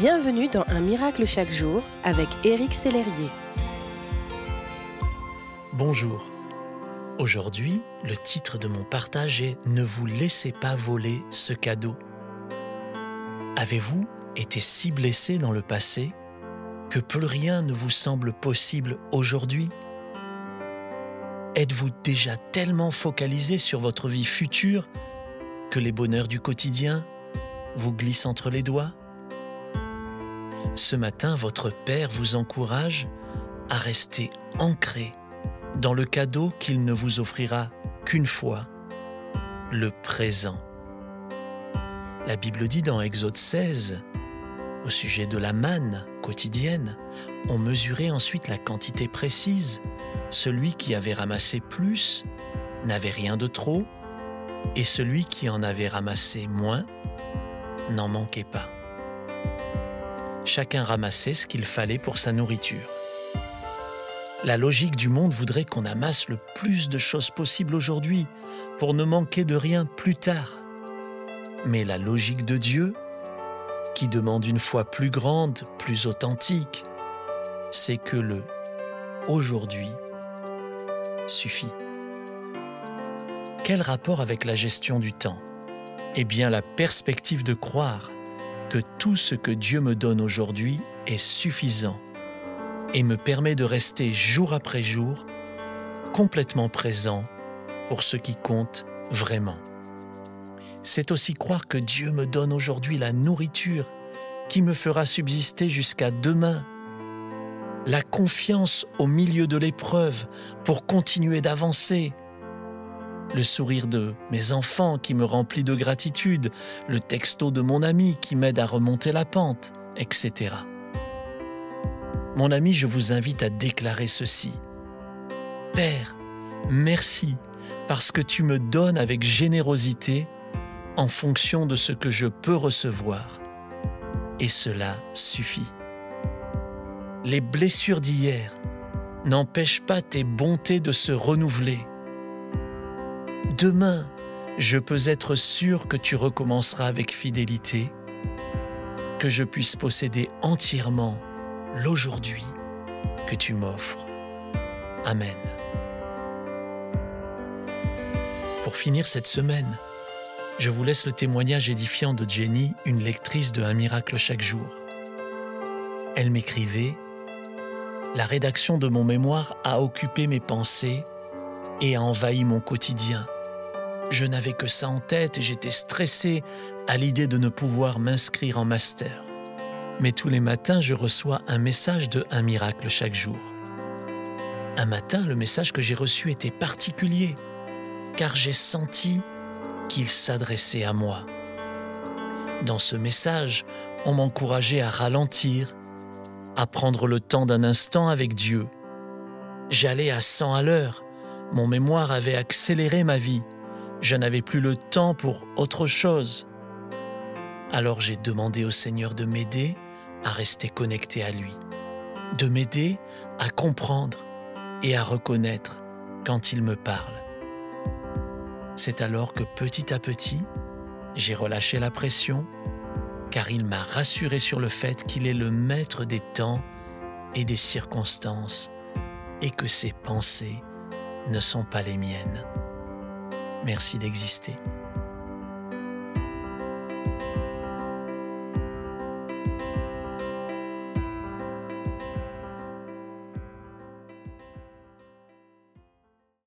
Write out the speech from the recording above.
Bienvenue dans Un miracle chaque jour avec Éric Sellerier. Bonjour. Aujourd'hui, le titre de mon partage est Ne vous laissez pas voler ce cadeau. Avez-vous été si blessé dans le passé que plus rien ne vous semble possible aujourd'hui? Êtes-vous déjà tellement focalisé sur votre vie future que les bonheurs du quotidien vous glissent entre les doigts? Ce matin, votre Père vous encourage à rester ancré dans le cadeau qu'il ne vous offrira qu'une fois, le présent. La Bible dit dans Exode 16, au sujet de la manne quotidienne, on mesurait ensuite la quantité précise. Celui qui avait ramassé plus n'avait rien de trop, et celui qui en avait ramassé moins n'en manquait pas. Chacun ramassait ce qu'il fallait pour sa nourriture. La logique du monde voudrait qu'on amasse le plus de choses possible aujourd'hui pour ne manquer de rien plus tard. Mais la logique de Dieu, qui demande une foi plus grande, plus authentique, c'est que le aujourd'hui suffit. Quel rapport avec la gestion du temps? Eh bien la perspective de croire que tout ce que Dieu me donne aujourd'hui est suffisant et me permet de rester jour après jour complètement présent pour ce qui compte vraiment. C'est aussi croire que Dieu me donne aujourd'hui la nourriture qui me fera subsister jusqu'à demain, la confiance au milieu de l'épreuve pour continuer d'avancer, le sourire de mes enfants qui me remplit de gratitude, le texto de mon ami qui m'aide à remonter la pente, etc. Mon ami, je vous invite à déclarer ceci. Père, merci parce que tu me donnes avec générosité en fonction de ce que je peux recevoir. Et cela suffit. Les blessures d'hier n'empêchent pas tes bontés de se renouveler. Demain, je peux être sûr que tu recommenceras avec fidélité, que je puisse posséder entièrement l'aujourd'hui que tu m'offres. Amen. Pour finir cette semaine, je vous laisse le témoignage édifiant de Jenny, une lectrice de Un miracle chaque jour. Elle m'écrivait La rédaction de mon mémoire a occupé mes pensées et a envahi mon quotidien. Je n'avais que ça en tête et j'étais stressé à l'idée de ne pouvoir m'inscrire en master mais tous les matins, je reçois un message de Un miracle chaque jour. Un matin, le message que j'ai reçu était particulier, car j'ai senti qu'il s'adressait à moi. Dans ce message, on m'encourageait à ralentir, à prendre le temps d'un instant avec Dieu. J'allais à 100 à l'heure, mon mémoire avait accéléré ma vie, je n'avais plus le temps pour autre chose. Alors j'ai demandé au Seigneur de m'aider à rester connecté à lui, de m'aider à comprendre et à reconnaître quand il me parle. C'est alors que petit à petit, j'ai relâché la pression, car il m'a rassuré sur le fait qu'il est le maître des temps et des circonstances, et que ses pensées ne sont pas les miennes. Merci d'exister.